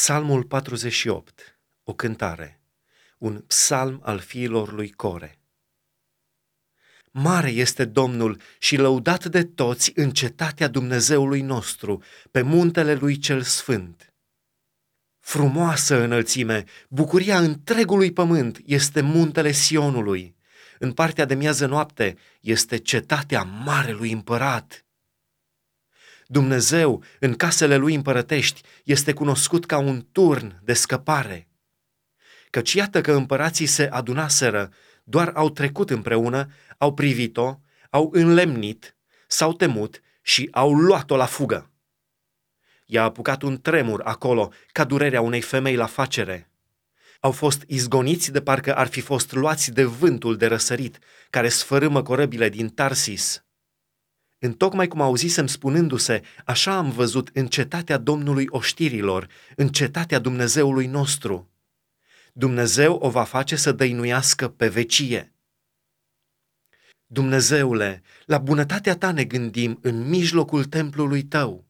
Psalmul 48, o cântare, un psalm al fiilor lui Core. Mare este Domnul și lăudat de toți în cetatea Dumnezeului nostru, pe muntele lui cel sfânt. Frumoasă înălțime, bucuria întregului pământ este muntele Sionului. În partea de miază noapte este cetatea Marelui Împărat. Dumnezeu, în casele lui împărătești, este cunoscut ca un turn de scăpare. Căci iată că împărații se adunaseră, doar au trecut împreună, au privit-o, au înlemnit, s-au temut și au luat-o la fugă. I-a apucat un tremur acolo, ca durerea unei femei la facere. Au fost izgoniți de parcă ar fi fost luați de vântul de răsărit, care sfărâmă corăbile din Tarsis. Întocmai cum auzisem spunându-se, așa am văzut în cetatea Domnului oștirilor, în cetatea Dumnezeului nostru. Dumnezeu o va face să dăinuiască pe vecie. Dumnezeule, la bunătatea ta ne gândim în mijlocul templului tău.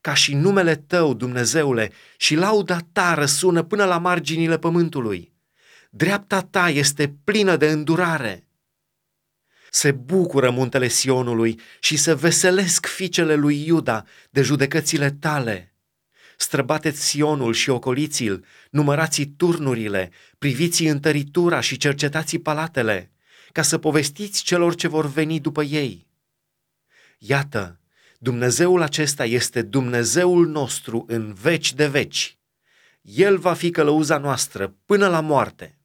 Ca și numele tău, Dumnezeule, și lauda ta răsună până la marginile pământului. Dreapta ta este plină de îndurare se bucură muntele Sionului și se veselesc fiicele lui Iuda de judecățile tale. Străbateți Sionul și ocoliți-l, numărați turnurile, priviți întăritura și cercetați palatele, ca să povestiți celor ce vor veni după ei. Iată, Dumnezeul acesta este Dumnezeul nostru în veci de veci. El va fi călăuza noastră până la moarte.